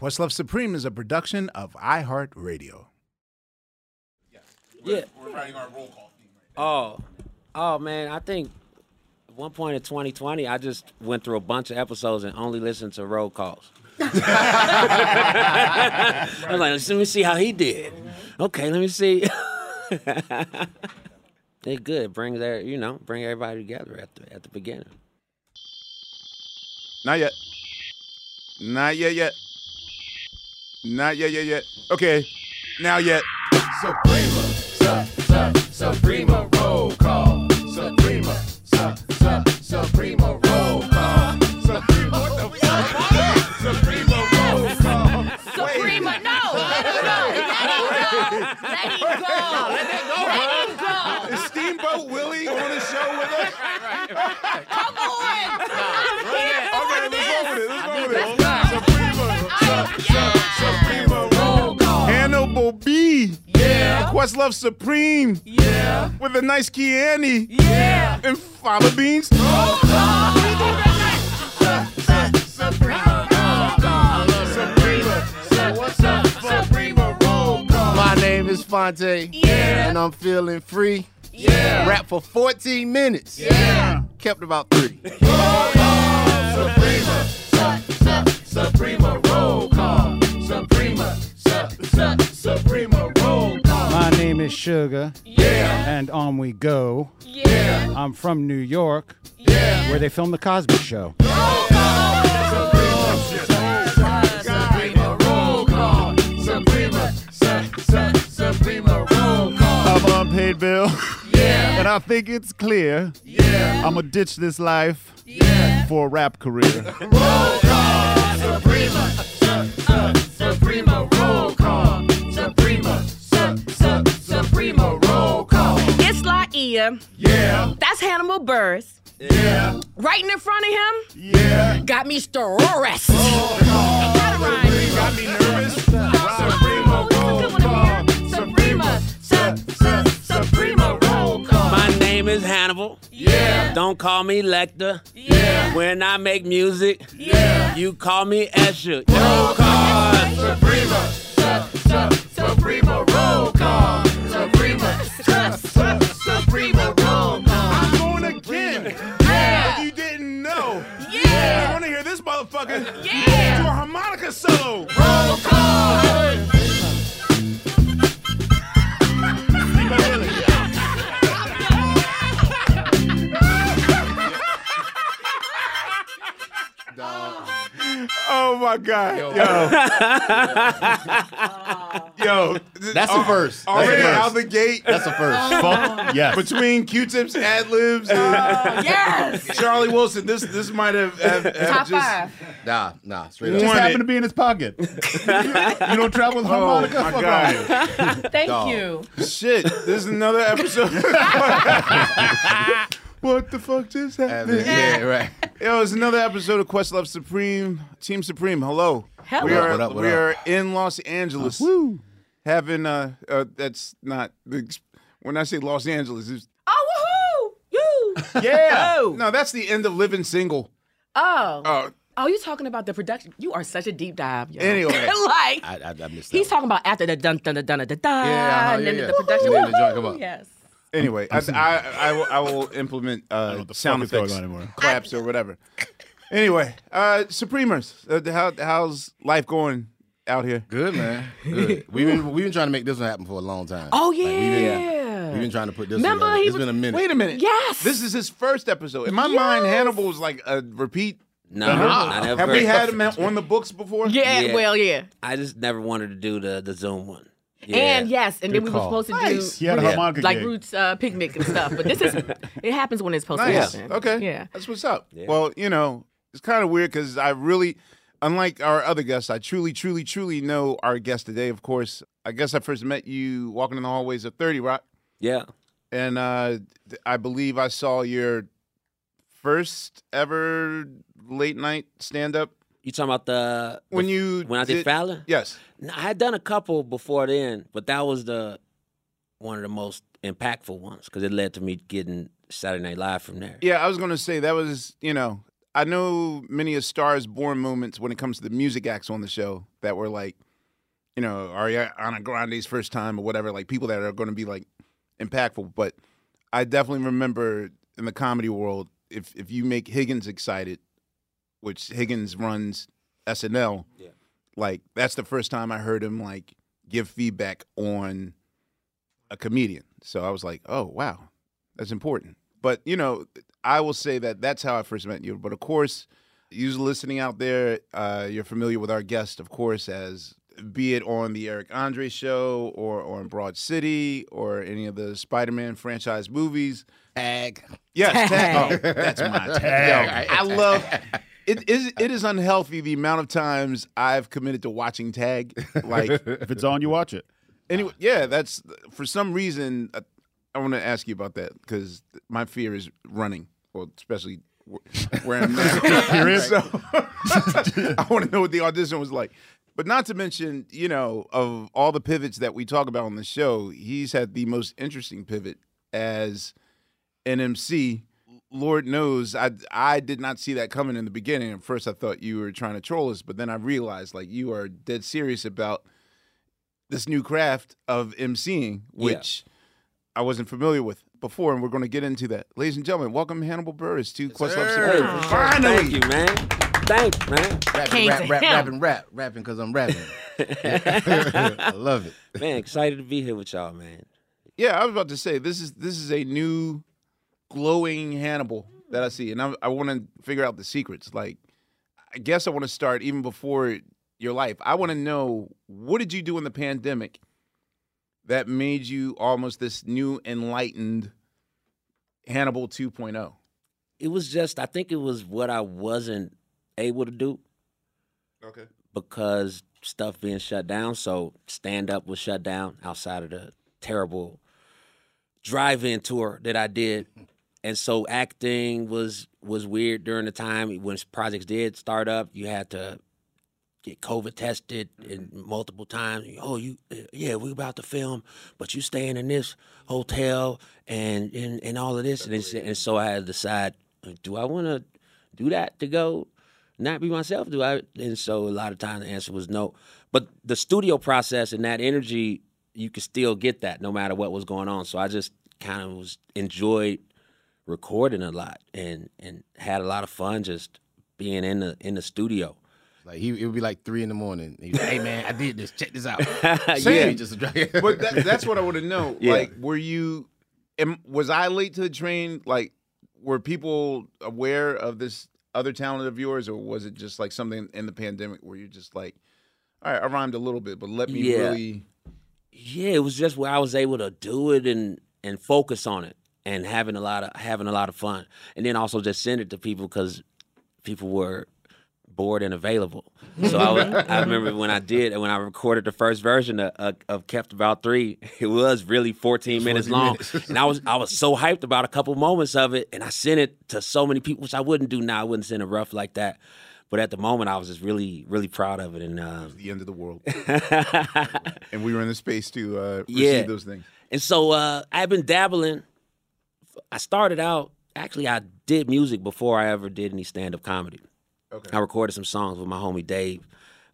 Questlove Supreme is a production of iHeartRadio. Yeah. We're writing our roll call theme right Oh, oh man, I think at one point in 2020, I just went through a bunch of episodes and only listened to roll calls. I was like, let me see how he did. Mm-hmm. Okay, let me see. They're good. Bring their, you know, bring everybody together at the at the beginning. Not yet. Not yet yet. Not yet yet yet. Okay. Now yet. Suprema, su, su, Suprema roll call. Suprema, su, su, Suprema roll call. Suprema, what the fuck? Suprema roll call. Suprema, no, let him go. Let him go. Let him go. Let him go. Let him go. Is Steamboat Willie on the show with us? Come on. Okay, let's Suprema, su, su, roll call. Hannibal B. Yeah, Questlove Supreme. yeah, With a nice Chianti. yeah. And fava beans. Roll call. Suprema roll call. Suprema, su, su, Suprema roll call. My name is Fonte. Yeah. And I'm feeling free. Yeah. Rap for 14 minutes. Yeah. Kept about 30. Suprema, su, su, Suprema is Sugar, Yeah, and on we go. yeah, I'm from New York, yeah. where they filmed The Cosby Show. Suprema roll call. Suprema, su, su, Suprema roll call. I'm unpaid bill. Yeah, And I think it's clear yeah, I'ma ditch this life yeah. for a rap career. Roll call. Suprema, Laiya. Yeah, That's Hannibal Buress. yeah, Right in front of him, yeah. got me stressed. Oh, Gotta rhyme. Got me nervous. Suprema roll call. Suprema, su, su, Suprema roll call. My name is Hannibal. Yeah, Don't call me Lecter. yeah, When I make music, yeah. you call me Escher. Roll call. Suprema, su, su, Suprema roll call. Suprema, su, su, Suprema Yeah. do a harmonica solo. roll call. Oh my God. Yo. Yo. That's the first. That's Already the first. out the gate. That's the first. Oh. Fuck yes. Between Q-Tips, ad libs, and uh, oh, Yes. Charlie Wilson, this this might have, have, have Top just five. Nah, nah, straight One up. just it. happened to be in his pocket. you don't travel with Oh harmonica? my Fuck God. Thank Dog. you. Shit, this is another episode. what the fuck just happened? Yeah, right. Yo, it's another episode of Questlove Supreme, Team Supreme. Hello. Hello. We are What up, what we up? are in Los Angeles. Woo. having uh, uh that's not when I say Los Angeles, it's, Oh, woohoo! You. yeah. Oh. No, that's the end of living single. Oh. Uh, Oh, you talking about the production? You are such a deep dive. Yo. Anyway. like I, I, I missed he's that. talking about after the dun dun dun dun dun dun, Yeah, uh-huh, and then yeah, the yeah. production. And then the joint come Woohoo, up. Yes. Anyway, I, I, I, will, I will implement uh, what sound fuck is going effects, on claps or whatever. Anyway, uh, Supremers, uh, how, how's life going out here? Good man. Good. we've been we've been trying to make this one happen for a long time. Oh Like, we've, been, yeah. we've been trying to put this. Remember, together. he It's was- been a minute. Wait a minute. Yes. This is his first episode. In my mind, Hannibal was like a repeat. No, Remember? I never. Have we had him on the books before? yeah, Yeah. Well, yeah. I just never wanted to do the the Zoom one. Yeah. And yes, and then we Good were supposed to Nice. do He had Yeah. harmonica like gig. roots uh, picnic and stuff. But this is it happens when it's supposed Nice. to happen. Okay. Yeah. That's what's up. Yeah. Well, you know, it's kind of weird because I really, unlike our other guests, I truly, truly, truly know our guest today. Of course, I guess I first met you walking in the hallways of 30 Rock. yeah. And uh, I believe I saw your first ever late night stand up You talking about the when the- you when I did Fallon? Yes. I had done a couple before then, but that was the one of the most impactful ones because it led to me getting Saturday Night Live from there. Yeah, I was going to say that was, you know, I know many of Stars Born moments when it comes to the music acts on the show that were like, you know, Ariana Grande's first time or whatever, like people that are going to be like impactful. But I definitely remember in the comedy world, if if you make Higgins excited, which Higgins runs SNL, Yeah. like that's the first time I heard him like give feedback on a comedian. So I was like, oh wow, that's important. But you know, I will say that that's how I first met you. But of course, you listening out there, uh, you're familiar with our guest, of course, as be it on the Eric Andre show or, or in Broad City or any of the Spider-Man franchise movies. Tag. Yes, tag. Oh, that's my tag. Yo, I love it. Is it is unhealthy the amount of times I've committed to watching tag. Like If it's on, you watch it. Anyway, yeah, that's for some reason. uh, I want to ask you about that because my fear is running, well, especially wh- where I'm now. so I want to know what the audition was like. But not to mention, you know, of all the pivots that we talk about on the show, he's had the most interesting pivot as an MC. Lord knows, I I did not see that coming in the beginning. At first, I thought you were trying to troll us, but then I realized like you are dead serious about this new craft of MCing, which I wasn't familiar with before, and we're going to get into that. Ladies and gentlemen, welcome Hannibal Buress to Questlove sir. Supreme. Hey, Finally, Thank you, man. Thanks, man. Rapping, Came rap, to rap, him. rapping, rap, rapping because I'm rapping. I love it. Man, excited to be here with y'all, man. yeah, I was about to say this is this is a new glowing Hannibal that I see, and I, I want to figure out the secrets. Like, I guess I want to start even before your life. I want to know what did you do in the pandemic that made you almost this new enlightened Hannibal oh? 2.0. It was just, I think it was what I wasn't able to do Okay. because stuff being shut down. So stand up was shut down outside of the terrible drive-in tour that I did. And so acting was was weird during the time when projects did start up. You had to get COVID tested mm-hmm. and multiple times. Oh, you uh, yeah, we about to film, but you staying in this hotel and and, and all of this. And, and so I had to decide, uh, do I want to do that to go not be myself? Do I? And so a lot of times the answer was no. But the studio process and that energy, you could still get that no matter what was going on. So I just kind of was enjoyed recording a lot and and had a lot of fun just being in the in the studio. Like he, it would be like three in the morning. He'd be like, hey man, I did this. Check this out. Same. He just but that, that's what I want to know. Yeah. Like, were you? Am, was I late to the train? Like, were people aware of this other talent of yours, or was it just like something in the pandemic where you're just like, all right, I rhymed a little bit, but let me Yeah. really. yeah, it was just where I was able to do it and and focus on it and having a lot of having a lot of fun, and then also just send it to people because people were bored and available. So I, was, I remember when I did and when I recorded the first version of, of, of Kept About Three, it was really 14 minutes 14 long, minutes. and I was I was so hyped about a couple moments of it, and I sent it to so many people, which I wouldn't do now. I wouldn't send a rough like that. but at the moment, I was just really, really proud of it. And um, the end of the world, and we were in the space to uh, receive Yeah. those things. And so uh, I've been dabbling. I started out actually I did music before I ever did any stand up comedy. Okay. I recorded some songs with my homie Dave.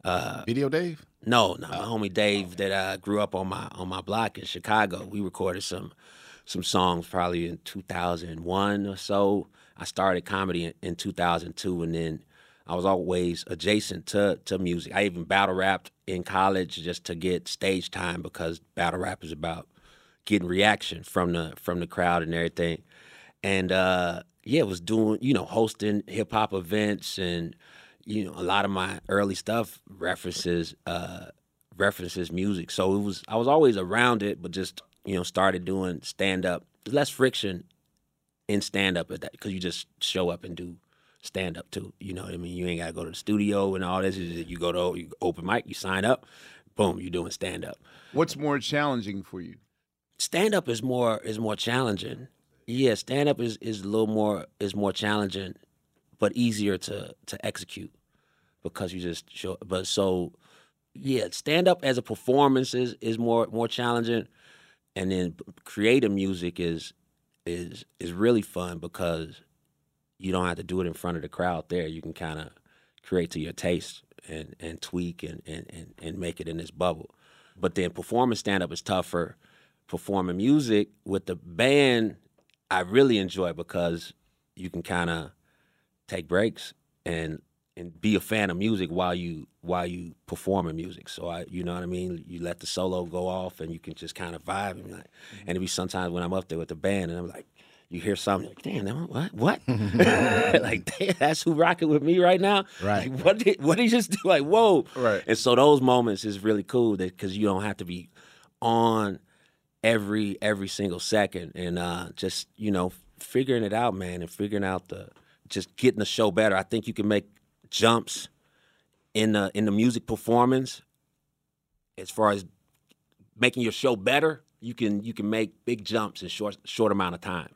Uh, Video Dave? no, no, my homie Dave that I grew up on my on my block in Chicago. We recorded some some songs probably in 2001 or so. I started comedy in, in 2002, and then I was always adjacent to to music. I even battle rapped in college just to get stage time because battle rap is about getting reaction from the from the crowd and everything. And uh, yeah, was doing you know hosting hip hop events and you know a lot of my early stuff references uh, references music. So it was I was always around it, but just you know started doing stand up. Less friction in stand up at that because you just show up and do stand up too. You know what I mean? You ain't got to go to the studio and all this. You go to you open mic, you sign up, boom, you're doing stand up. What's more challenging for you? Stand up is more is more challenging. Yeah, stand up is, is a little more is more challenging, but easier to to execute because you just show. But so yeah, stand up as a performance is, is more more challenging, and then creative music is is is really fun because you don't have to do it in front of the crowd there. You can kind of create to your taste and and tweak and, and and and make it in this bubble. But then performing stand up is tougher. Performing music with the band, I really enjoy because you can kind of take breaks and and be a fan of music while you while you performing music. So I, you know what I mean. You let the solo go off, and you can just kind of vibe and like. Mm-hmm. And it be sometimes when I'm up there with the band, and I'm like, you hear something, like, damn, what, what? like, damn, that's who rocking with me right now. Right. Like, what did what did he just do? Like, whoa. Right. And so those moments is really cool because you don't have to be on every every single second and uh, just you know figuring it out, man, and figuring out the just getting the show better. I think you can make jumps in the in the music performance as far as making your show better. You can you can make big jumps in short short amount of time.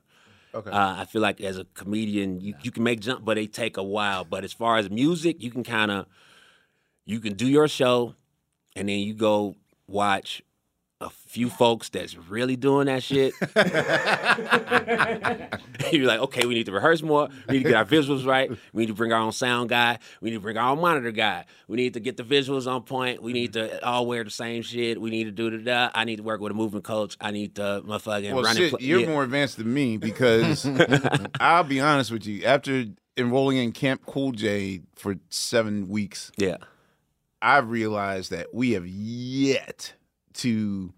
Okay. Uh, I feel like as a comedian, you, you can make jump, but they take a while. But as far as music, you can kind of you can do your show, and then you go watch a few folks that's really doing that shit. You're like, okay, we need to rehearse more. We need to get our visuals right. We need to bring our own sound guy. We need to bring our own monitor guy. We need to get the visuals on point. We need to all wear the same shit. We need to do the da. I need to work with a movement coach. I need to motherfucking Well, run shit, it. you're more advanced than me because I'll be honest with you. After enrolling in Camp Cool J for seven weeks, yeah. I've realized that we have yet to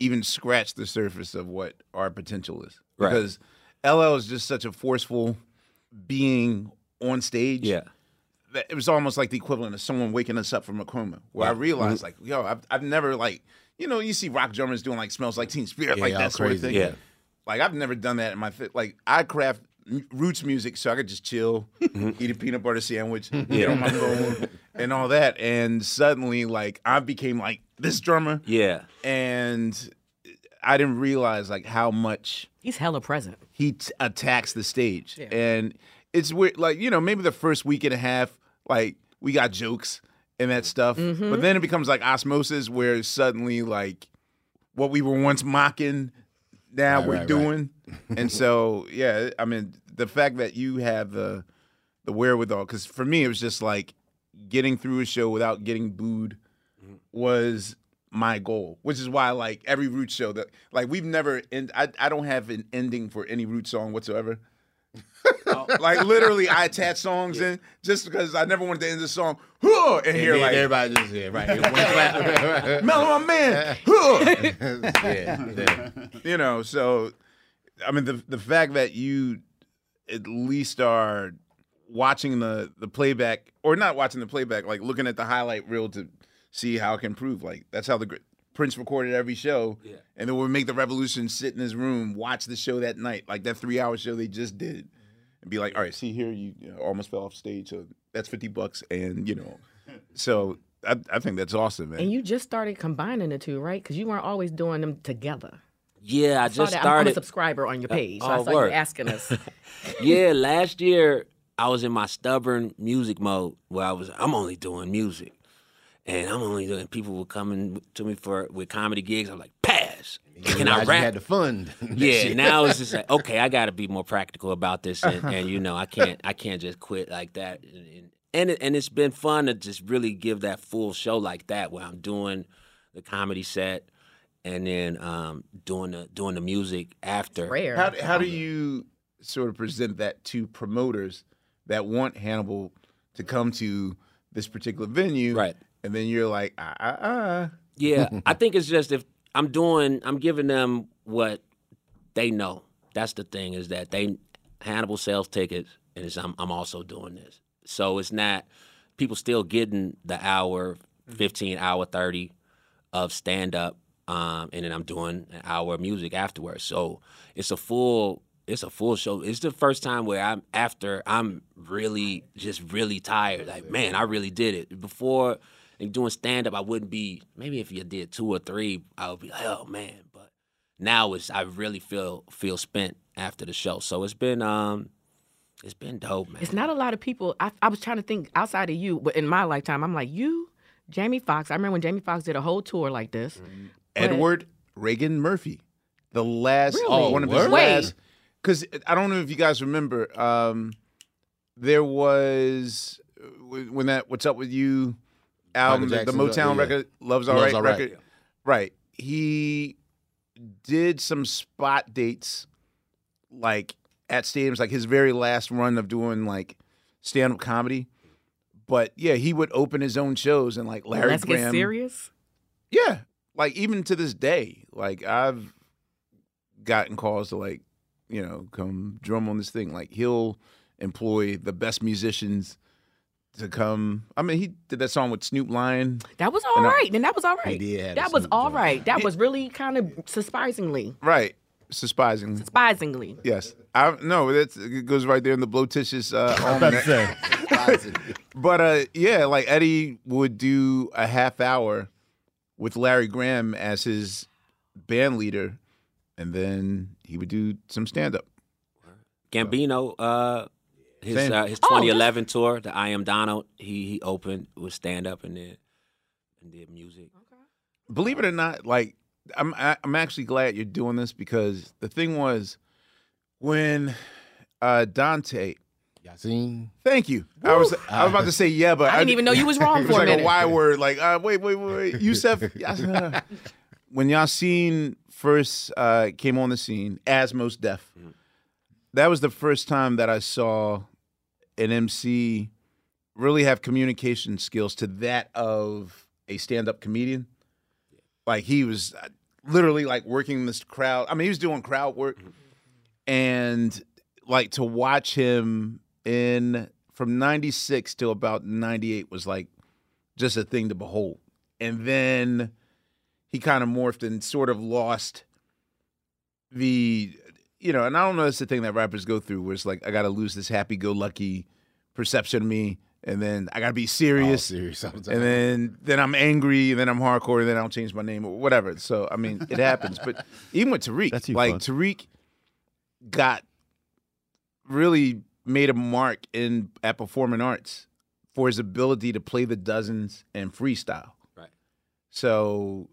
even scratch the surface of what our potential is. Right. Because LL is just such a forceful being on stage. Yeah. that it was almost like the equivalent of someone waking us up from a coma. Where I Mm-hmm. realized, like, yo, I've, I've never like, you know, you see rock drummers doing like "Smells Like Teen Spirit," Yeah, like that sort of thing. Yeah. Like I've never done that in my fit. Like I craft roots music so I could just chill, Mm-hmm. eat a peanut butter sandwich, get on my phone, and all that. And suddenly, like I became like this drummer, Yeah. and I didn't realize like how much He's hella present. he t- attacks the stage, Yeah. and it's weird. Like you know, maybe the first week and a half, like we got jokes and that stuff, Mm-hmm. but then it becomes like osmosis, where suddenly like what we were once mocking, now Right, we're right, right. doing, and so yeah, I mean the fact that you have the the wherewithal, because for me it was just like getting through a show without getting booed mm-hmm. was my goal, which is why like every root show that like we've never end I I don't have an ending for any root song whatsoever. like literally, I attach songs in just because I never wanted to end the song. Huh, and hear like everybody just yeah, right. One clap. Mellow my man. Huh. yeah, yeah. you know, so I mean the the fact that you at least are watching the the playback or not watching the playback, like looking at the highlight reel to see how it can improve. Like that's how the Prince recorded every show, Yeah. and then would make the revolution sit in his room, watch the show that night, like that three hour show they just did, and be like, all right, see here, you, you know, almost fell off stage, so that's fifty bucks, and you know, so I, I think that's awesome, man. And you just started combining the two, right? Because you weren't always doing them together. Yeah, I Saw just that. I'm- I'm, a subscriber on your uh, page, so oh, I saw word. you asking us. yeah, last year I was in my stubborn music mode where I was I'm only doing music. And I'm only doing people were coming to me for with comedy gigs. I'm like, pass. Can I Realized you rap? had to fund. yeah, shit. now it's just like, okay, I got to be more practical about this, and, and you know, I can't, I can't just quit like that. And and, and, it, and it's been fun to just really give that full show like that, where I'm doing the comedy set, and then um, doing the doing the music after. Rare. How, how do you sort of present that to promoters that want Hannibal to come to this particular venue? Right. And then you're like, ah, ah, ah. Yeah, I think it's just if I'm doing, I'm giving them what they know. That's the thing is that they Hannibal sells tickets, and it's, I'm I'm also doing this. So it's not people still getting the hour, fifteen hour thirty of stand up, um, and then I'm doing an hour of music afterwards. So it's a full. It's a full show. It's the first time where I'm after I'm really just really tired. Like man, I really did it. Before and doing stand up, I wouldn't be. Maybe if you did two or three, I would be like, oh man. But now it's I really feel feel spent after the show. So it's been um, it's been dope, man. It's not a lot of people. I, I was trying to think outside of you, but in my lifetime, I'm like you, Jamie Foxx. I remember when Jamie Foxx did a whole tour like this. But- Edward Regan Murphy, the last Really? one of his word? Wait. last. Because I don't know if you guys remember, um, there was when when that "What's Up with You" album, the, the Motown yeah. record, "Love's Love's Alright" Alright, record, yeah. right? He did some spot dates, like at stadiums, like his very last run of doing like stand up comedy. But yeah, he would open his own shows and like Larry Let's Graham. get serious. Yeah, like even to this day, like I've gotten calls to like, you know, come drum on this thing. Like he'll employ the best musicians to come. I mean, he did that song with Snoop Lion. That was all And I- right. Then that was all right. did have a that was Snoop all joint. right. That was really kind of surprisingly, Right. Surprisingly. surprisingly. Yes. I no, that's it goes right there in the blotitious uh About to say. But uh yeah, like Eddie would do a half hour with Larry Graham as his band leader, and then he would do some stand up. Gambino, uh, his uh, his Oh, 2011 tour, the I Am Donald, he he opened with stand up and then and did music. believe it or not, like I'm I- I'm actually glad you're doing this because the thing was when uh Dante Yasiin. Thank you. I was I was about to say yeah, but I didn't even know you was wrong it for was a like minute. a Y word. Like uh, wait, wait, wait, wait. Yusef. Yas- when Yasiin first uh, came on the scene as Mos Def, that was the first time that I saw an MC really have communication skills to that of a stand-up comedian. Like he was uh, literally like working this crowd. I mean, he was doing crowd work, and like to watch him in from '96 till about '98 was like just a thing to behold. And then he kind of morphed and sort of lost the, you know, and I don't know. That's the thing that rappers go through, where it's like I got to lose this happy-go-lucky perception of me, and then I got to be All serious oh, serious all the time. and then then I'm angry, and then I'm hardcore, and then I'll change my name or whatever. So I mean, it happens. But even with Tariq, That's like Fun. Tariq got really made a mark in at performing arts for his ability to play the dozens and freestyle. Right. So,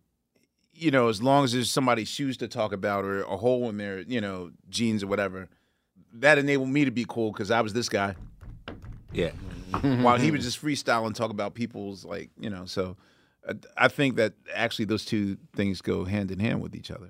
you know, as long as there's somebody's shoes to talk about or a hole in their, you know, jeans or whatever, that enabled me to be cool because I was this guy Yeah. while he was just freestyling, talk about people's like, you know. So, uh, I think that actually those two things go hand in hand with each other.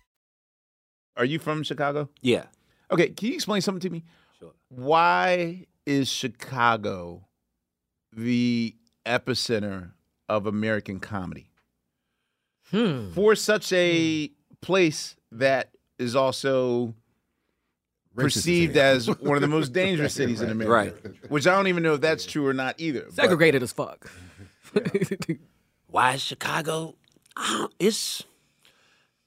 Are you from Chicago? Yeah. Okay, can you explain something to me? Sure. Why is Chicago the epicenter of American comedy? Hmm. For such a place that is also perceived as one of the most dangerous cities in America. Right. Which I don't even know if that's true or not either. but- Segregated as fuck. Why is Chicago? It's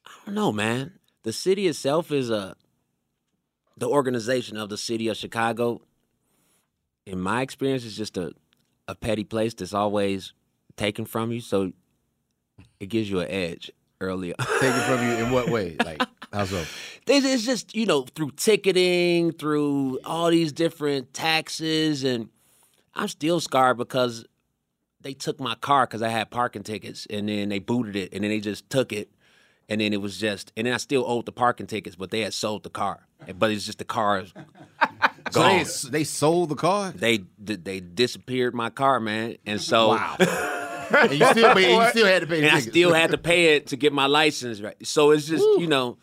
I don't know, man. The city itself is a the organization of the city of Chicago. In my experience, is just a a petty place that's always taken from you, so it gives you an edge earlier. Taken from you in what way? Like how so? It's it's just you know through ticketing, through all these different taxes, and I'm still scarred because they took my car because I had parking tickets, and then they booted it, and then they just took it, and then it was just, and then I still owed the parking tickets, but they had sold the car, but it's just the car. So they, Gone. they sold the car. They they disappeared my car, man, and so Wow. and you still, you still had to pay. And I still had to pay it to get my license right. So it's just you know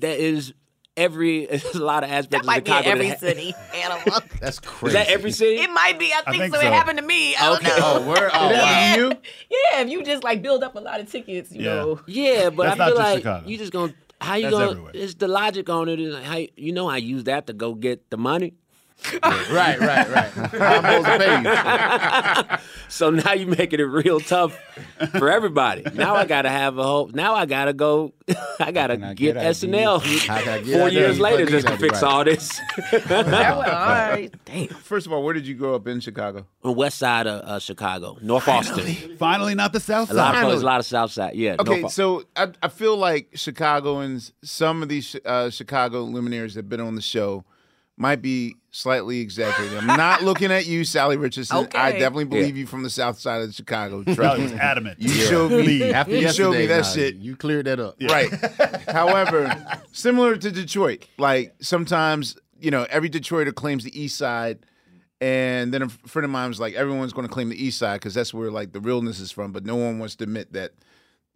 that is every there's a lot of aspects That might of be Chicago. every that ha- city. Animal. That's Is crazy. that every city? It might be. I I think, think so. so. It happened to me. I don't Okay. know. Oh, where? Oh, Did wow. happen you? Yeah, if you just like build up a lot of tickets, you Yeah. know. Yeah, but That's I not feel just like Chicago. you just gonna how you That's gonna everywhere. it's the logic on it is like how you know I use that to go get the money. Right, right, right. How I'm supposed to pay you? So now you're making it real tough for everybody. now I gotta have a whole now I gotta go I gotta I get, get SNL How can I get four years later just to fix right. all this. All right. Damn. First of all, where did you grow up in Chicago? On west side of uh, Chicago, North Austin. Finally, not the South A lot Side. of there's a lot of South Side. Yeah. Okay, North- so I, I feel like Chicagoans, some of these uh, Chicago luminaries that have been on the show might be slightly exaggerated. I'm not looking at you, Sally Richardson. Okay. I definitely believe you from the south side of Chicago. Trust Sally was adamant. You showed me. After you showed me that nah, shit. You cleared that up. Right. However, similar to Detroit, like sometimes, you know, every Detroiter claims the east side. And then a friend of mine was like, everyone's going to claim the east side because that's where like the realness is from. But no one wants to admit that,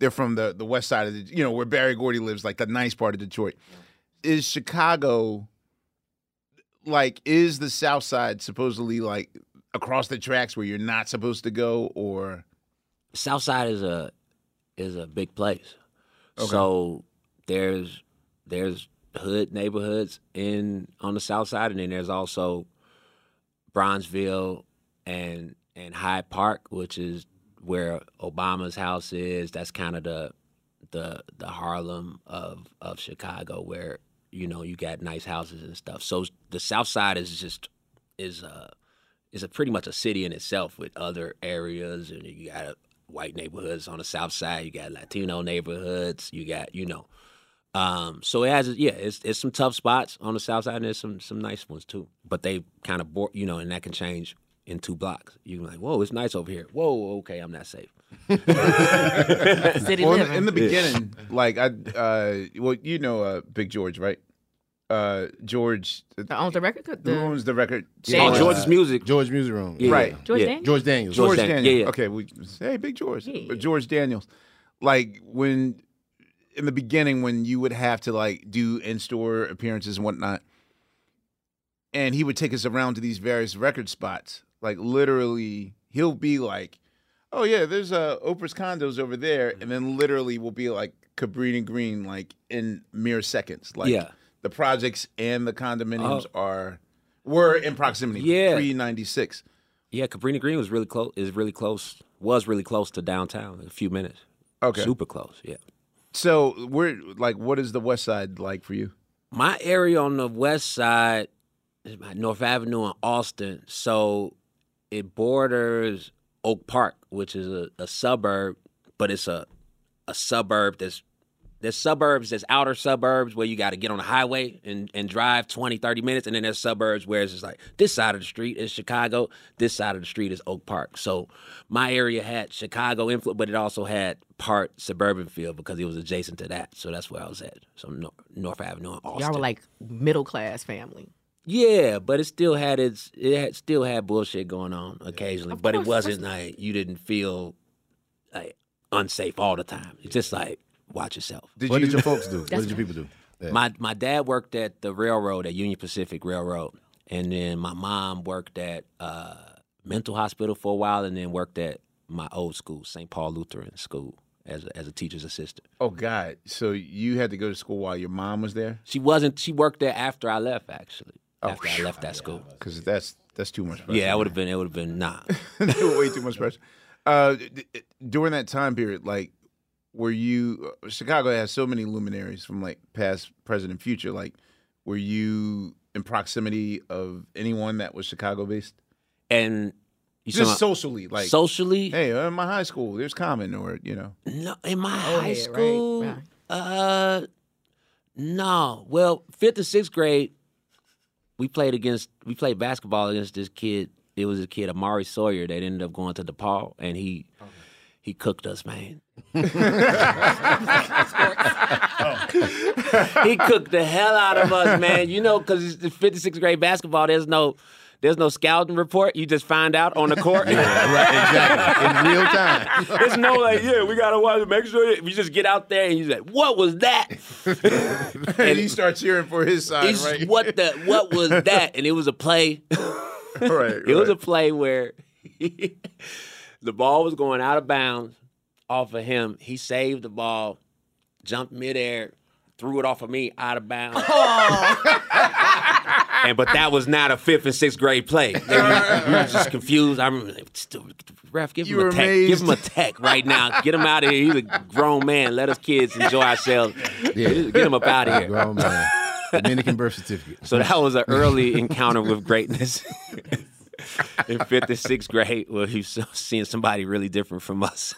they're from the the west side of the you know where Berry Gordy lives, like the nice part of Detroit. Is Chicago like is the South Side supposedly like across the tracks where you're not supposed to go, or South Side is a is a big place. Okay. So there's there's hood neighborhoods in on the South Side, and then there's also Bronzeville and and Hyde Park, which is where Obama's house is. That's kind of the the the Harlem of of Chicago, where you know you got nice houses and stuff. So the South Side is just is uh is a pretty much a city in itself with other areas, and you got uh, white neighborhoods on the South Side. You got Latino neighborhoods. You got you know. Um, so it has, yeah, it's, it's some tough spots on the south side, and there's some some nice ones too. But they kind of, you know, and that can change in two blocks. You're like, whoa, it's nice over here. Whoa, okay, I'm not safe. City well, in, living. in the beginning, like I, uh, well, you know, uh, Big George, right? Uh, George, Who owns the record? who owns the record? Daniels. Oh, George's music. George Music Room. Yeah, Right. George yeah. Daniels? George Daniels. George George Dan- Daniels. yeah, yeah. Okay, we hey, Big George, Yeah. George Daniels. Like when in the beginning, when you would have to like do in store appearances and whatnot, and he would take us around to these various record spots. Like literally, he'll be like, "Oh yeah, there's uh Oprah's condos over there," and then literally will be like Cabrini Green, like in mere seconds. Like Yeah. the projects and the condominiums are were in proximity. Yeah. pre ninety six. Yeah, Cabrini Green was really close. Is really close. Was really close to downtown. A few minutes. Okay. Super close. Yeah. So we're like, what is the West Side like for you? My area on the west side is North Avenue in Austin. So it borders Oak Park, which is a, a suburb, but it's a a suburb that's there's suburbs, there's outer suburbs where you got to get on the highway and, and drive 20, 30 minutes. And then there's suburbs where it's just like this side of the street is Chicago, this side of the street is Oak Park. So my area had Chicago influence, but it also had part suburban feel because it was adjacent to that. So that's where I was at. So Nor- North Avenue in Austin. y'all were like middle class family. Yeah, but it still had its it had, still had bullshit going on occasionally, Of but course, it wasn't like you didn't feel like unsafe all the time. It's just like watch yourself. Did What you? did your folks do? What That's did your people do? Yeah. My my dad worked at the railroad at Union Pacific Railroad, and then my mom worked at uh, mental hospital for a while, and then worked at my old school, St. Paul Lutheran School, as a, as a teacher's assistant. oh God! So you had to go to school while your mom was there? She wasn't. She worked there after I left, actually. Oh, after I left that school. Because that's that's too much. Pressure. Yeah, it would have been. It would have been nah. way too much pressure. Uh, d- d- during that time period, like, were you? uh, Chicago has so many luminaries from like past, present, and future. Like, were you in proximity of anyone that was Chicago based? And you Just socially, like, socially, hey, uh, in my high school, there's Common, or you know, no, in my Oh, high yeah, school, right. uh, no. Well, fifth and sixth grade, we played against we played basketball against this kid. It was a kid, Amari Sawyer, that ended up going to DePaul, and he he cooked us, man. he cooked the hell out of us, man. You know, because it's the fifth and sixth grade basketball. There's no. There's no scouting report. You just find out on the court. right, exactly. In real time. There's no like, yeah, we gotta watch. Make sure that you just get out there and you like, what was that? and he starts cheering for his side, right? What the? What was that? And it was a play. right, It was a play where the ball was going out of bounds off of him. He saved the ball, jumped midair, threw it off of me out of bounds. Oh. And but that was not a fifth and sixth grade play. They were, we were just confused. I remember, like, "Still, ref, give You him a tech. amazed. Give him a tech right now. Get him out of here. He's a grown man. Let us kids enjoy ourselves. Get him up out of here. Grown man. Dominican birth certificate. So that was an early encounter with greatness in fifth and sixth grade, where he was seeing somebody really different from us.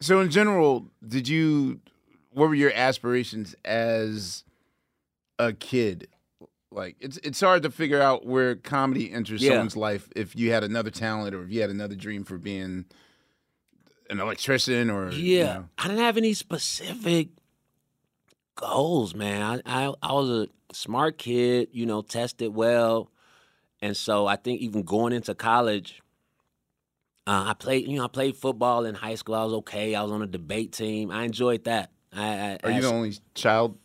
So in general, did you? What were your aspirations as a kid? Like it's it's hard to figure out where comedy enters Yeah. someone's life if you had another talent or if you had another dream for being an electrician or you Yeah, know. I didn't have any specific goals, man. I, I I was a smart kid, you know, tested well, and so I think even going into college, Uh, I played, you know, I played football in high school. I was okay. I was on a debate team. I enjoyed that. I, I Are you the only child,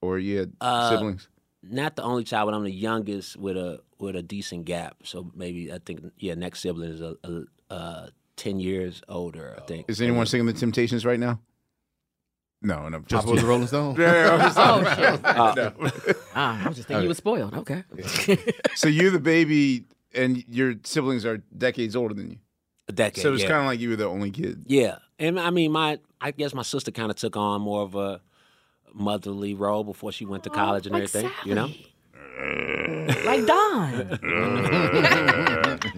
or you had Uh, siblings? Not the only child, but I'm the youngest with a with a decent gap. So maybe I think yeah, next sibling is a, a, uh ten years older. I think. Is anyone singing the Temptations right now? No, no. Papa was a Rolling Stone? Yeah, I was Oh, like- shit. No. Ah, I was just thinking you were spoiled. Okay. so you're the baby, and your siblings are decades older than you. A decade. So it's yeah. kind of like you were the only kid. Yeah, and I mean, my I guess my sister kind of took on more of a motherly role before she went to college and like everything. You know. like Don.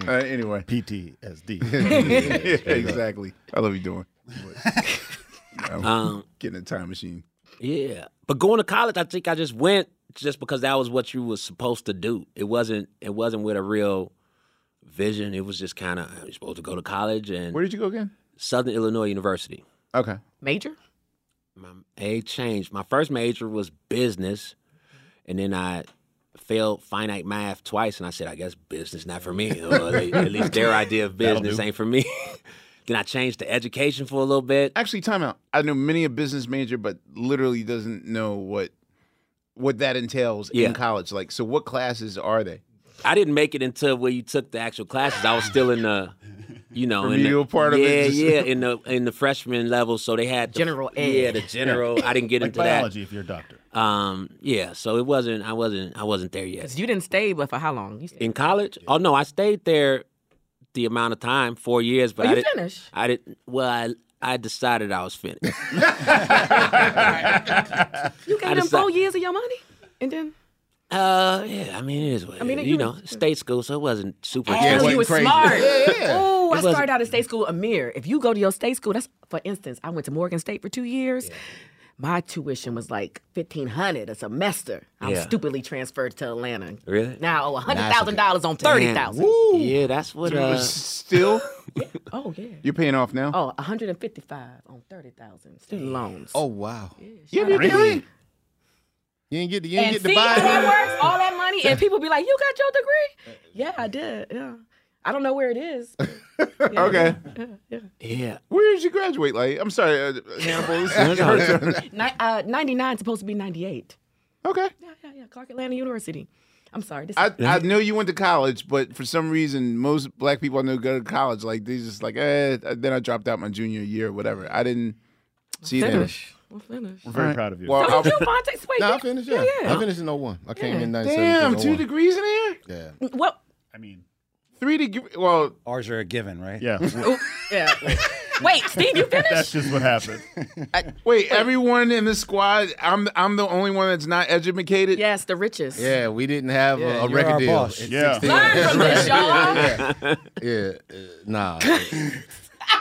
Uh, anyway, PTSD. yeah, exactly. I love you doing. I'm Um, getting a time machine. Yeah, but going to college, I think I just went just because that was what you was supposed to do. It wasn't. It wasn't with a real vision. It was just kind of you're supposed to go to college and Where did you go again? Southern Illinois University. Okay. Major? My age changed. My first major was business, and then I failed finite math twice, and I said, I guess business not for me. At at least their idea of business ain't for me. then I changed to education for a little bit. Actually, time out. I know many a business major, but literally doesn't know what what that entails Yeah. in college. Like, so what classes are they? I didn't make it until where you took the actual classes. I was still in the, you know, in Remedial the, part of yeah, it, just- yeah, in the in the freshman level. So they had the, General ed. Yeah, the general. I didn't get Like into biology if you're a doctor. Um, yeah. So it wasn't. I wasn't. I wasn't there yet. You didn't stay, but for how long? You stayed. In college? Oh no, I stayed there the amount of time, four years. But Oh, I you didn't. finished? I didn't. Well, I I decided I was finished. You gave them four years of your money, and then Uh, yeah. I mean, it is what I mean, you you know, was- state school, so it wasn't super. Hell, expensive. you were smart. Yeah. yeah. Oh, I wasn't- started out at state school, Amir. If you go to your state school, that's for instance, I went to Morgan State for two years. My tuition was like fifteen hundred a semester. I was Yeah. stupidly transferred to Atlanta. Really? Now I hundred thousand dollars on thirty thousand. Damn. Yeah, that's what. Dude, Uh, still, Oh yeah. you're paying off now. Oh, 155 on 30,000 student loans. Oh wow. you have your degree. You didn't get the you didn't and get see to how buy that it. works? All that money, and people be like, "You got your degree?" Yeah, I did. Yeah, I don't know where it is. Yeah, Okay. Yeah, yeah. yeah. Where did you graduate? Like, I'm sorry, uh, Hannibal. This is your turn. Ni- uh, 99 supposed to be 98. Okay. Yeah, yeah, yeah. Clark Atlanta University. I'm sorry. This I, I know you went to college, but for some reason, most black people I know go to college. Like they just like, eh. Then I dropped out my junior year, or whatever. I didn't see that. Finish. I'm finished. We're very Alright. proud of you. Well, So I'll- did you, Fonte? Wait, No, I finished. Yeah, Yeah, yeah. I finished in 01. I came in 97. Damn, two degrees in here. Yeah. Well, I mean, Three degrees. Well, Ours are a given, right? yeah. yeah. Wait, Steve, you finished? That's just what happened. wait, everyone in the squad. I'm I'm the only one that's not educated. Yes, the richest. Yeah, we didn't have Yeah, a, a you're record our deal. boss. Yeah. 16. Learn from this, y'all. yeah, yeah. uh, nah.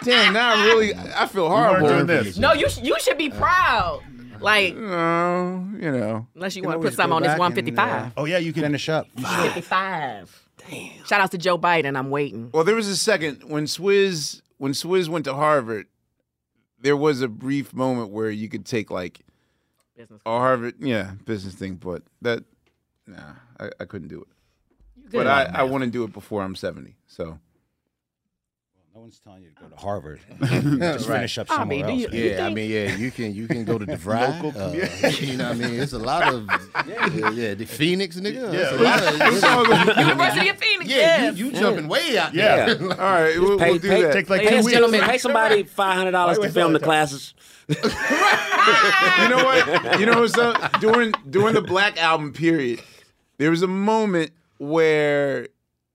Damn, now I really I feel horrible. doing this. No, you sh- you should be proud. Like, No, you know. unless you Can want to always put something go on this back and, 155. uh, Oh yeah, you can Finish up. 55. Damn. Shout out to Joe Biden. I'm waiting. Well, there was a second when Swizz when Swizz went to Harvard. There was a brief moment where you could take like Business. a Harvard, yeah, business thing, but that, nah, I, I couldn't do it. good. But I, I want to do it before I'm 70. So No one's telling you to go to Harvard. Just Right. finish up I somewhere mean, else. you- you Yeah, I mean, yeah, you can you can go to DeVry. Uh, you know what I mean? It's a lot of yeah, yeah the Phoenix nigga. It's a lot of, University of Phoenix. yeah, yes. you, you jumping way out Yeah. there. all right, we'll, Pay, we'll do pay, that. Take like pay, two us, weeks. gentlemen, pay somebody five hundred dollars to film the classes. you know what? You know what's up? During during the Black Album period, there was a moment where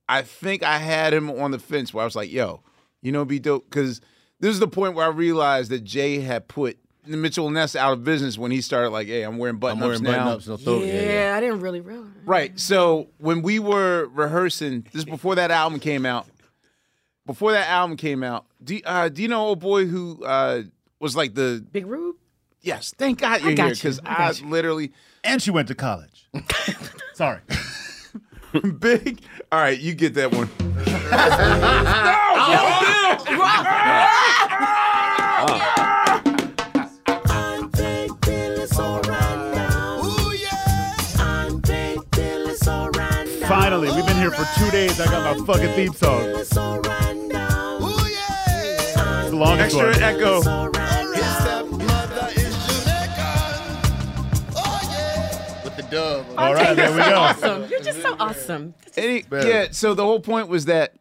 I think I had him on the fence where I was like, "Yo, you know, be dope," because this is the point where I realized that Jay had put Mitchell and Ness out of business when he started like, "Hey, I'm wearing I'm button ups wearing now." button ups. No throat. yeah, Yeah, yeah. I didn't really realize. Right. So when we were rehearsing, this before that album came out. Before that album came out, do, uh, do you know old boy who uh, was like the Big Rube? yes? Thank God you're got here you. because I I, got literally And she went to college. Sorry. big. All right, you get that one. Finally, we've been here for two days. I got my fucking theme song. the longest Extra one. echo. With the dub. All right, there we so go. awesome. You're just so awesome. Any, yeah, so the whole point was that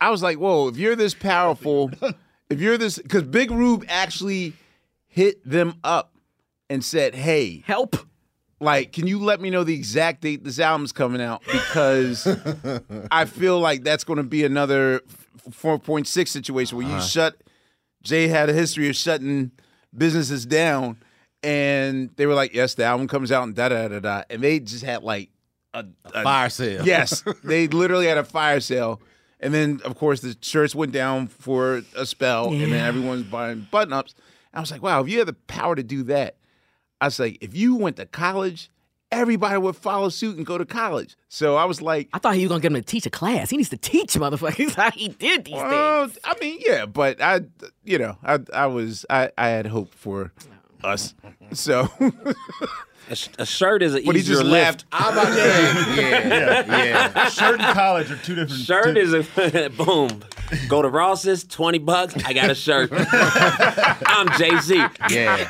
I was like, whoa, if you're this powerful, if you're this, because Big Rube actually hit them up and said, hey, Help. like, can you let me know the exact date this album's coming out? Because I feel like that's going to be another 4.6 situation where you uh-huh. shut, Jay had a history of shutting businesses down. And they were like, yes, the album comes out and da da da da. And they just had like a, a Fire sale. Yes, they literally had a fire sale, and then of course the shirts went down for a spell, and then everyone's buying button ups. I was like, wow, if you had the power to do that, I was like, if you went to college, everybody would follow suit and go to college. So I was like, I thought he was gonna get him to teach a class. He needs to teach motherfuckers how he did these well, things. I mean, yeah, but I, you know, I, I was, I, I had hope for us. So, A, a shirt is an but he easier just lift. laughed. I'm about to say, yeah, yeah. Shirt and college are two different. Shirt two- is a boom. Go to Ross's, twenty bucks. I got a shirt. I'm Jay Z. Yeah. yeah.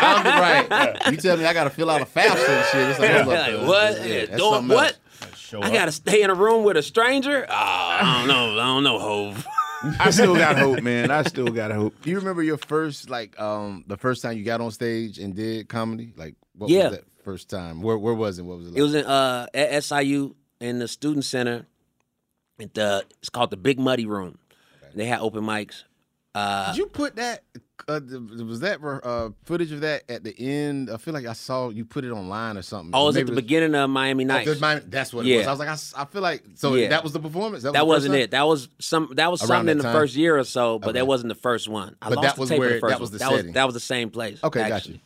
I'm right. You tell me I got to fill out a FAFSA and shit. It's like, hold Like, what? yeah, Yeah, doing what? else. Show I up. gotta stay in a room with a stranger. Oh, I don't know. I don't know, Hove. I still got hope, man. I still got hope. Do you remember your first, like, um, the first time you got on stage and did comedy? Like, what Yeah. was that first time? Where Where was it? What was it? Like? It was in uh at SIU in the student center. At the it's called the Big Muddy Room. They had open mics. Uh, Did you put that? Uh, was that uh, footage of that at the end? I feel like I saw you put it online or something. oh, it was Maybe at the was- beginning of Miami Oh, Nights. Miami- That's what it Yeah. was. I was like, I I, feel like so Yeah. that was the performance. That, was wasn't it. That was some. That was Around something that in the time? first year or so, but Okay. that wasn't the first one. I But lost that the was tape where- that was one. the that was setting. that was the same place. Okay, got actually. you.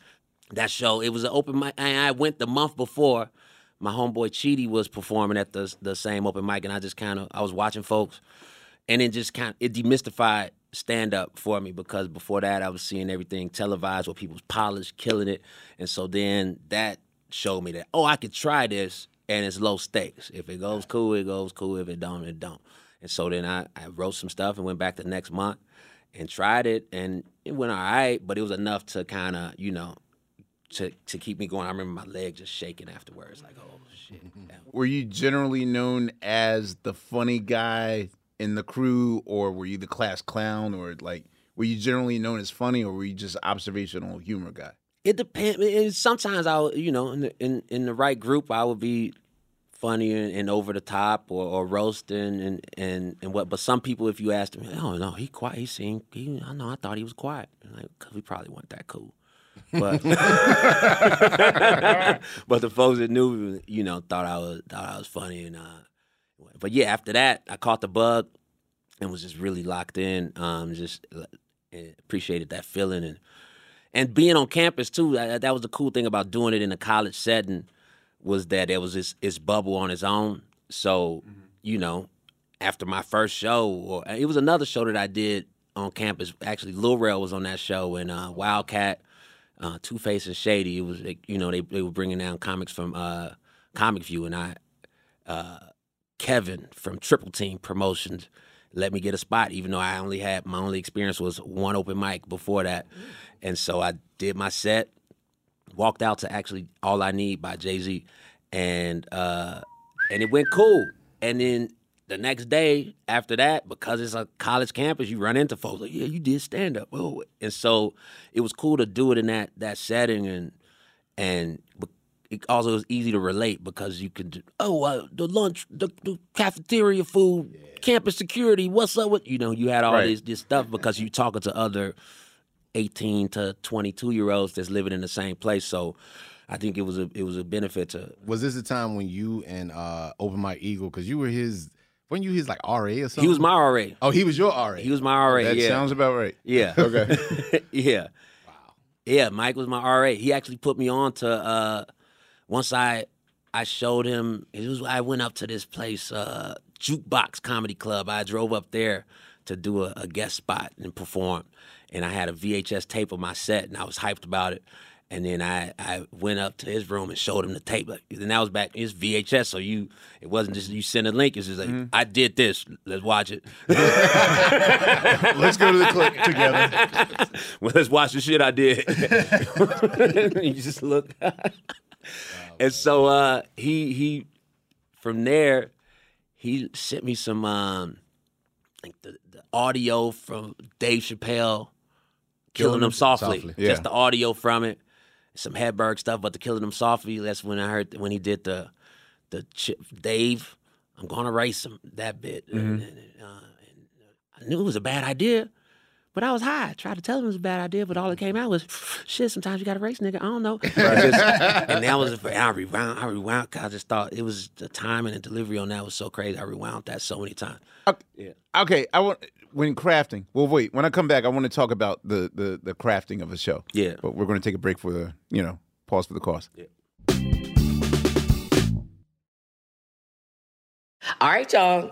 That show. It was an open mic. And I went the month before. My homeboy Cheedy was performing at the the same open mic, and I just kind of I was watching folks, and it just kind of it demystified stand up for me because before that I was seeing everything televised where people's polished, killing it, and so then that showed me that oh I could try this and it's low stakes. If it goes cool, it goes cool. If it don't, it don't. And so then I, I wrote some stuff and went back the next month and tried it, and it went all right, but it was enough to kind of you know to to keep me going. I remember my leg just shaking afterwards, like oh shit. Were you generally known as the funny guy in the crew, or were you the class clown, or like were you generally known as funny, or were you just observational humor guy? It depends. Sometimes I, would, you know, in the, in in the right group, I would be funny and, and over the top or, or roasting and, and and what. But some people, if you ask them, oh no, he quiet. He seemed. He, I know. I thought he was quiet. And Like, cause we probably weren't that cool. But but the folks that knew, you know, thought I was thought I was funny and. uh But yeah, after that, I caught the bug and was just really locked in. Um, just uh, appreciated that feeling and and being on campus too. That, that was the cool thing about doing it in a college setting was that it was this, this bubble on its own. So you know, after my first show, or it was another show that I did on campus. Actually, Lil Rel was on that show, and uh, Wildcat, uh, Two Face, and Shady. It was like, you know they they were bringing down comics from uh, Comic View, and I. Uh, Kevin from Triple Team Promotions let me get a spot, even though I only had my only experience was one open mic before that. And so I did my set, walked out to actually All I Need by Jay Z, and uh, and it went cool. And then the next day after that, because it's a college campus, you run into folks like, yeah, you did stand up. Oh, and so it was cool to do it in that that setting and and it also was easy to relate because you could oh uh, the lunch the, the cafeteria food campus security what's up with you know you had all Right. this this stuff because you talking to other 18 to 22 year olds that's living in the same place so I think it was a it was a benefit to Was this the time when you and uh, Open Mike Eagle, because you were his, when you his like RA or something? he was my RA Oh, he was your RA. he was my RA That yeah sounds about right. Yeah. Okay. yeah. Wow. Yeah, Mike was my RA. He actually put me on to uh once I I showed him it was I went up to this place, uh Jukebox Comedy Club. I drove up there to do a, a guest spot and perform. And I had a VHS tape of my set and I was hyped about it. And then I, I went up to his room and showed him the tape. And that was back. It's VHS, so you it wasn't just you send a link. It's just like Mm-hmm. I did this. Let's watch it. Let's go to the clip together. well, let's watch the shit I did. you just look. And so uh, he he from there he sent me some um like the, the audio from Dave Chappelle killing, them softly. Softly. Yeah. Just the audio from it. Some Hedberg stuff, but the killing them softly. That's when I heard when he did the the Ch- Dave. I'm gonna write some that bit. Mm-hmm. And, and, uh, and I knew it was a bad idea. But I was high. I tried to tell him it was a bad idea, but all that came out was, shit, sometimes you got to race, nigga. I don't know. I just- and that was, for I rewound, I rewound, 'cause I just thought it was the time and the delivery on that was so crazy. I rewound that so many times. Okay, I want when crafting. Well, wait. When I come back, I want to talk about the the the crafting of a show. Yeah. but we're going to take a break for the you know pause for the cause. All right, y'all.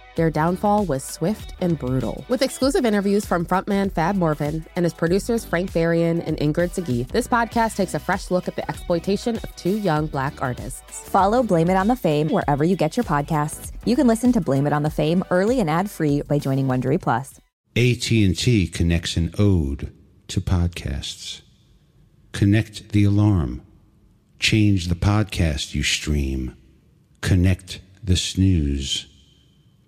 their downfall was swift and brutal. With exclusive interviews from frontman Fab Morvan and his producers Frank Farian and Ingrid Sagi, this podcast takes a fresh look at the exploitation of two young black artists. Follow Blame It on the Fame wherever you get your podcasts. You can listen to Blame It on the Fame early and ad-free by joining Wondery Plus. AT&T connects an ode to podcasts. Connect the alarm. Change the podcast you stream. Connect the snooze.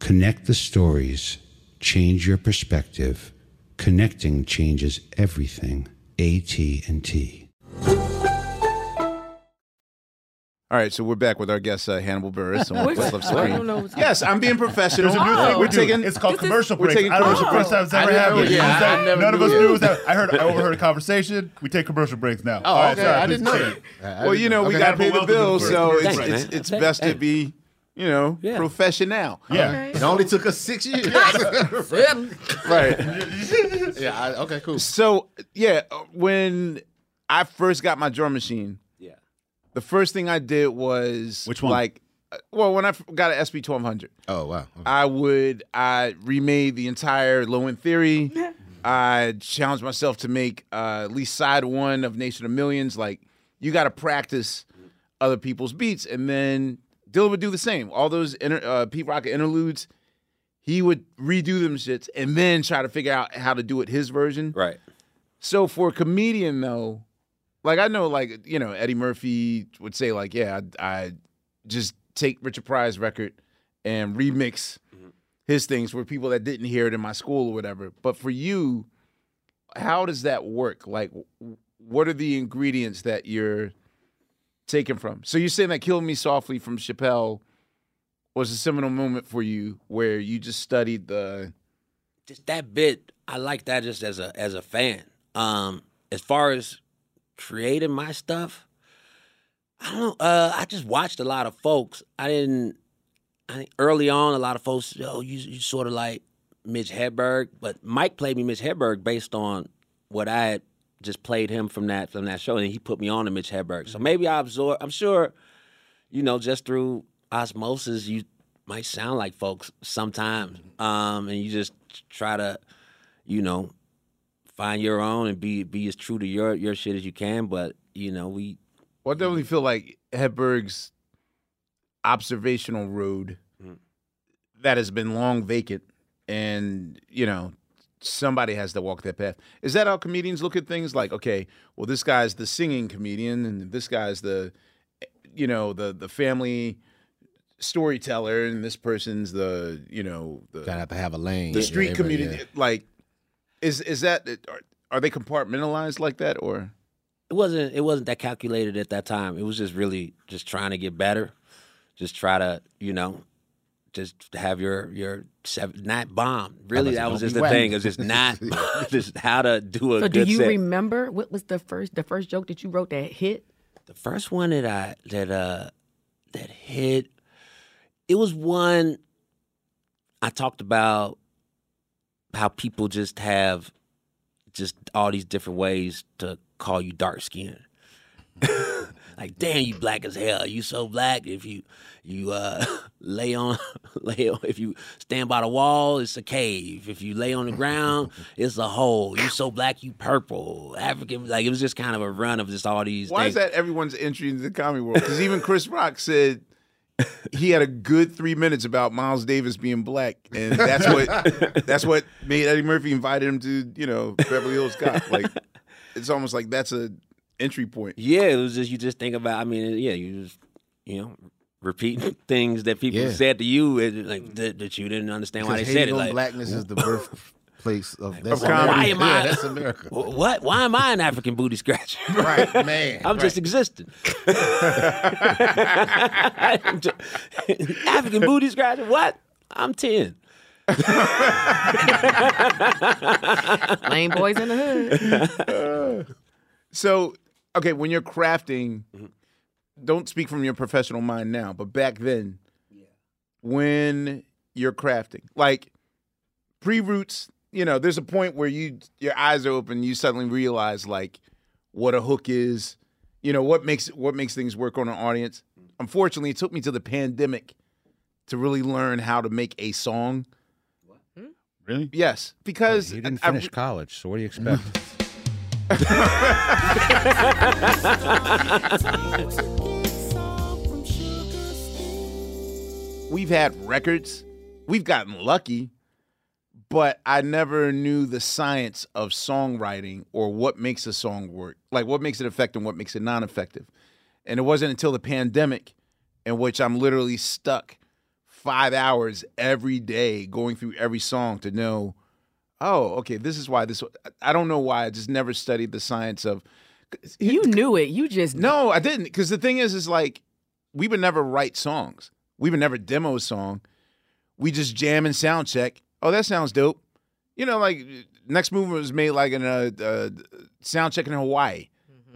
Connect the stories, change your perspective. Connecting changes everything. AT&T. All right, so we're back with our guest uh, Hannibal Buress on What's- What's Love I don't know what's- Yes, I'm being professional. There's a new thing we're we're taking. It's called commercial we're breaks. taking I don't know. It's the commercial first time it's I ever didn't know happened. that. None- I never None of knew us knew it was that. I heard. I overheard a conversation. We take commercial breaks now. Oh, All right, okay. sorry, I didn't know that. Well, you know, we okay. got to pay the welcome bills, to so it's Thanks, it's, man. it's Okay. best to be, you know, Yeah. professional. Yeah. It only took us six years. Right. yeah. I, okay. Cool. So yeah, uh, when I first got my drum machine, Yeah. the first thing I did was Which one? Like, uh, well, when I got an SP twelve hundred, Oh wow. Okay. I would I remade the entire Low End Theory. I challenged myself to make uh, at least side one of Nation of Millions. Like you got to practice other people's beats, and then Dylan would do the same. All those inter- uh, Pete Rocket interludes, he would redo them shits, and then try to figure out how to do it his version. Right. So for a comedian though, like I know, like you know, Eddie Murphy would say, like, yeah, I, I just take Richard Pryor's record and remix his things for people that didn't hear it in my school or whatever. But for you, how does that work? Like, what are the ingredients that you're taken from. So you're saying that "Kill Me Softly" from Chappelle was a seminal moment for you, where you just studied the. just that bit i like that just as a as a fan um as far as creating my stuff i don't uh i just watched a lot of folks i didn't i think early on a lot of folks oh you you sort of like mitch hedberg but mike played me mitch hedberg based on what i had just played him from that from that show and he put me on to mitch hedberg so maybe i absorb i'm sure you know just through osmosis you might sound like folks sometimes um and you just try to you know find your own and be be as true to your your shit as you can but you know we Well, I definitely feel like Hedberg's observational road Mm. that has been long vacant, and you know somebody has to walk that path. Is that how comedians look at things? Like, okay, well, this guy's the singing comedian, and this guy's the, you know, the the family storyteller, and this person's the, you know, the Gotta have to have a lane. the street Yeah, comedian. yeah. Like, is is that are, are they compartmentalized like that, or? it wasn't it wasn't that calculated at that time it was just really just trying to get better just try to you know just have your your seven, not bomb really say, that was just the whack. thing it was just not just how to do a So do you set. remember what was the first the first joke that you wrote that hit? the first one that I that uh that hit it was one I talked about how people just have just all these different ways to call you dark skinned. like damn you black as hell. You so black if you you uh lay on lay on if you stand by the wall, it's a cave. If you lay on the ground, it's a hole. You so black you purple. African like it was just kind of a run of just all these Why things. is that everyone's entry into the comedy world? Because even Chris Rock said he had a good three minutes about Miles Davis being black, and that's what that's what made Eddie Murphy invited him to you know Beverly Hills Cop. Like it's almost like that's a entry point. Yeah, it was just you just think about. I mean, yeah, you just you know repeating things that people Yeah. said to you, and like that, that you didn't understand why they said it. on Like, blackness is the birthplace of that's Of comedy. why am yeah, that's America. Wh- What? Why am I an African booty scratcher? right, man. I'm just existing. African booty scratcher. What? I'm ten. Lame boys in the hood. So okay, when you're crafting, Mm-hmm. don't speak from your professional mind now, but back then, when you're crafting, like pre roots, you know, there's a point where you your eyes are open, you suddenly realize like what a hook is, you know, what makes what makes things work on an audience. Unfortunately, it took me to the pandemic to really learn how to make a song. Really? Yes, because He didn't I- I finish college, so what do you expect? we've had records, we've gotten lucky, but I never knew the science of songwriting or what makes a song work, like what makes it effective and what makes it non effective. And it wasn't until the pandemic, in which I'm literally stuck five hours every day going through every song to know, oh, okay, this is why this. I don't know why. I just never studied the science of. You knew it. You just No, I didn't. Because the thing is, is like we would never write songs. We would never demo a song. We just jam and sound check. Oh, that sounds dope. You know, like next movement was made like in a, uh sound check in Hawaii.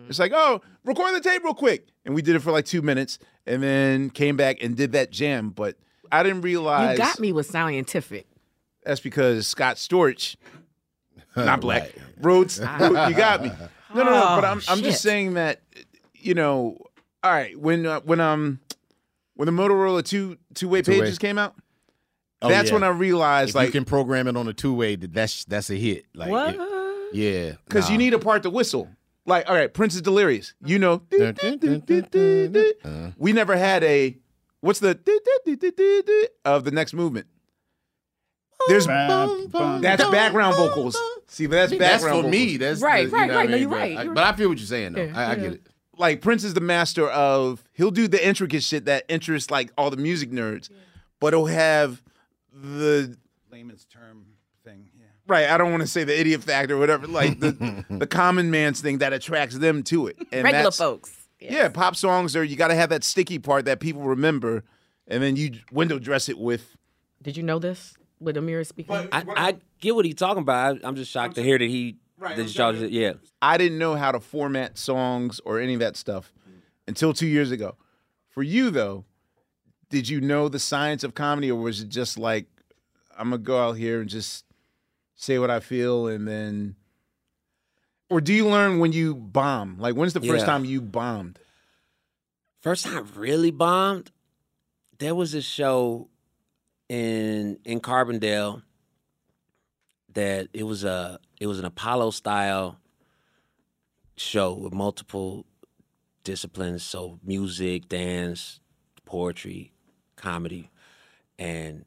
It's like, oh, record the tape real quick, and we did it for like two minutes, and then came back and did that jam. But I didn't realize you got me with scientific. That's because Scott Storch, not black, wrote, wrote- You got me. No, no, no. But I'm, I'm just saying that, you know. All right, when uh, when um when the Motorola two two way Two-way. pages came out, Oh, that's yeah. when I realized If like you can program it on a two way, that's that's a hit. Like, What? it- yeah, because you need a part to whistle. Like, all right, Prince is delirious. You know, Uh, we never had a what's the of the next movement. There's Bam, bam. that's background vocals. See, but that's background that's for vocals. me. That's Right, the- right, you know what right. I No, mean? you're But right. I- You're But I feel what you're saying. Though. Yeah, I, I yeah. get it. like Prince is the master of he'll do the intricate shit that interests like all the music nerds, but he'll have the Layman's term thing. Yeah. right. I don't want to say the idiot factor or whatever, like the the common man's thing that attracts them to it. And Regular that's- folks. Yeah, pop songs are you got to have that sticky part that people remember, and then you window dress it with. Did you know this? With Amir speaking? I, I get what he's talking about. I, I'm just shocked to hear that he. that y'all just- yeah. I didn't know how to format songs or any of that stuff until two years ago. For you though, did you know the science of comedy, or was it just like I'm gonna go out here and just say what I feel, and then, or do you learn when you bomb? Like, when's the first Yeah. time you bombed? First time I really bombed, there was a show in in Carbondale that it was a it was an Apollo style show with multiple disciplines, so music, dance, poetry, comedy, and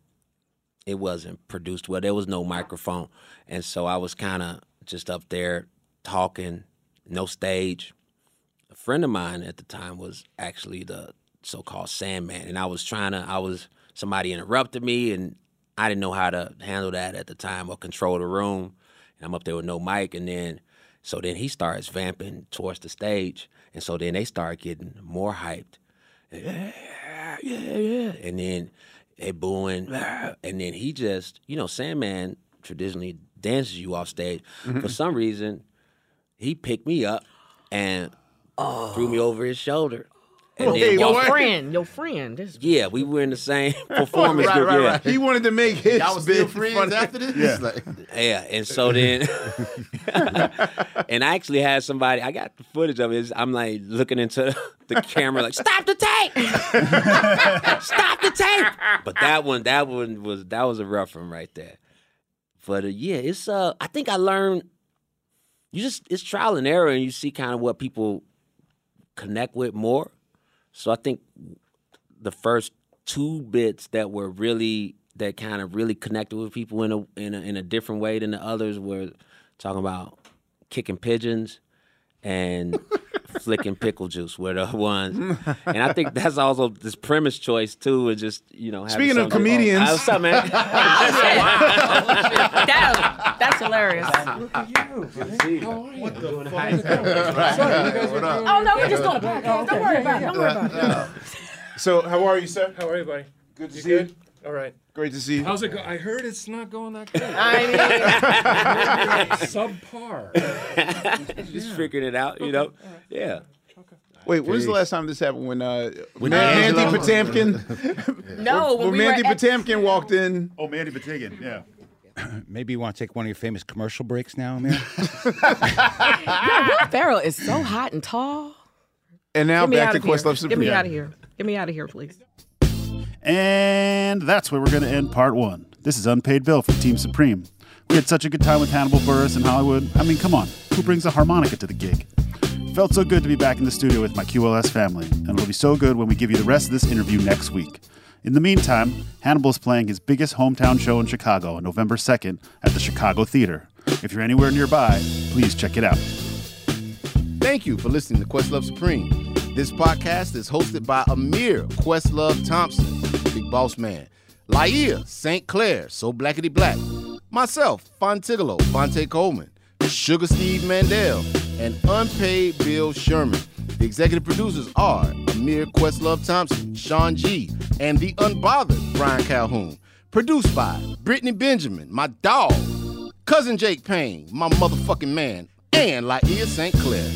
it wasn't produced well. There was no microphone, and so I was kind of just up there talking, no stage a friend of mine at the time was actually the so-called Sandman, and I was trying to. I was somebody interrupted me, and I didn't know how to handle that at the time or control the room. And I'm up there with no mic, and then so then he starts vamping towards the stage, and so then they start getting more hyped. Yeah, yeah, yeah, and then they booing, and then he just, you know, Sandman traditionally dances you off stage. Mm-hmm. For some reason, he picked me up and oh. threw me over his shoulder. And then your walked- friend, your friend. This Yeah, we were in the same performance Right, group. right, yeah. right. He wanted to make his Y'all was still bit friends funny. after this? Yeah. Like- Yeah, and so then, and I actually had somebody. I got the footage of it. I'm like looking into the camera, like stop the tape, stop the tape. But that one, that one was that was a rough one right there. But uh, yeah, it's uh, I think I learned. You just it's trial and error, and you see kind of what people connect with more. So I think the first two bits that were really that kind of really connected with people in a in a in a different way than the others were talking about kicking pigeons and flicking pickle juice were the ones. And I think that's also this premise choice too, is just you know. Speaking of comedians- what's up, man? that, that's hilarious. what the Oh no, we're just going a podcast. Don't worry about it. Don't worry about it. So, how are you, sir? How are you, buddy? Good to You see good? you. All right. Great to see you. How's it go? I heard it's not going that good. I mean, subpar. Just figuring it out, you know. Yeah. Wait, when was the last time this happened? When uh, When Mandy D'Angelo- Patinkin? No, when when we Mandy were at- Patinkin walked in. Oh, Mandy Patinkin, yeah. Maybe you want to take one of your famous commercial breaks now, man? Will Ferrell is so hot and tall. And now Get me back to of here. Questlove Supreme. Get me out of here. Get me out of here, please. And that's where we're going to end part one. This is Unpaid Bill from Team Supreme. We had such a good time with Hannibal Buress in Hollywood. I mean, come on, who brings a harmonica to the gig? Felt so good to be back in the studio with my QLS family, and it'll be so good when we give you the rest of this interview next week. In the meantime, Hannibal is playing his biggest hometown show in Chicago on November 2nd at the Chicago Theater. If you're anywhere nearby, please check it out. Thank you for listening to Questlove Supreme. This podcast is hosted by Amir Questlove Thompson, Big Boss Man, Laiya St. Clair, So Blackety Black, myself, Fontigolo, Fonte Coleman, Sugar Steve Mandel, and Unpaid Bill Sherman. The executive producers are Amir Questlove Thompson, Shawn Gee, and the unbothered Brian Calhoun. Produced by Brittany Benjamin, my dog, Cousin Jake Payne, my motherfucking man, and Laiya St. Clair,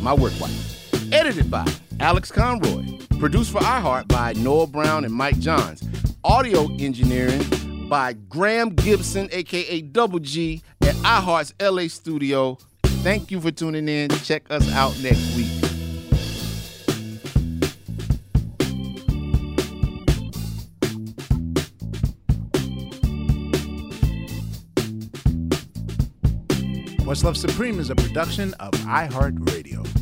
my work wife. Edited by Alex Conroy. Produced for iHeart by Noah Brown and Mike Johns. Audio engineering by Graham Gibson, aka Double G, at iHeart's LA studio. Thank you for tuning in. Check us out next week. Questlove Supreme is a production of iHeartRadio.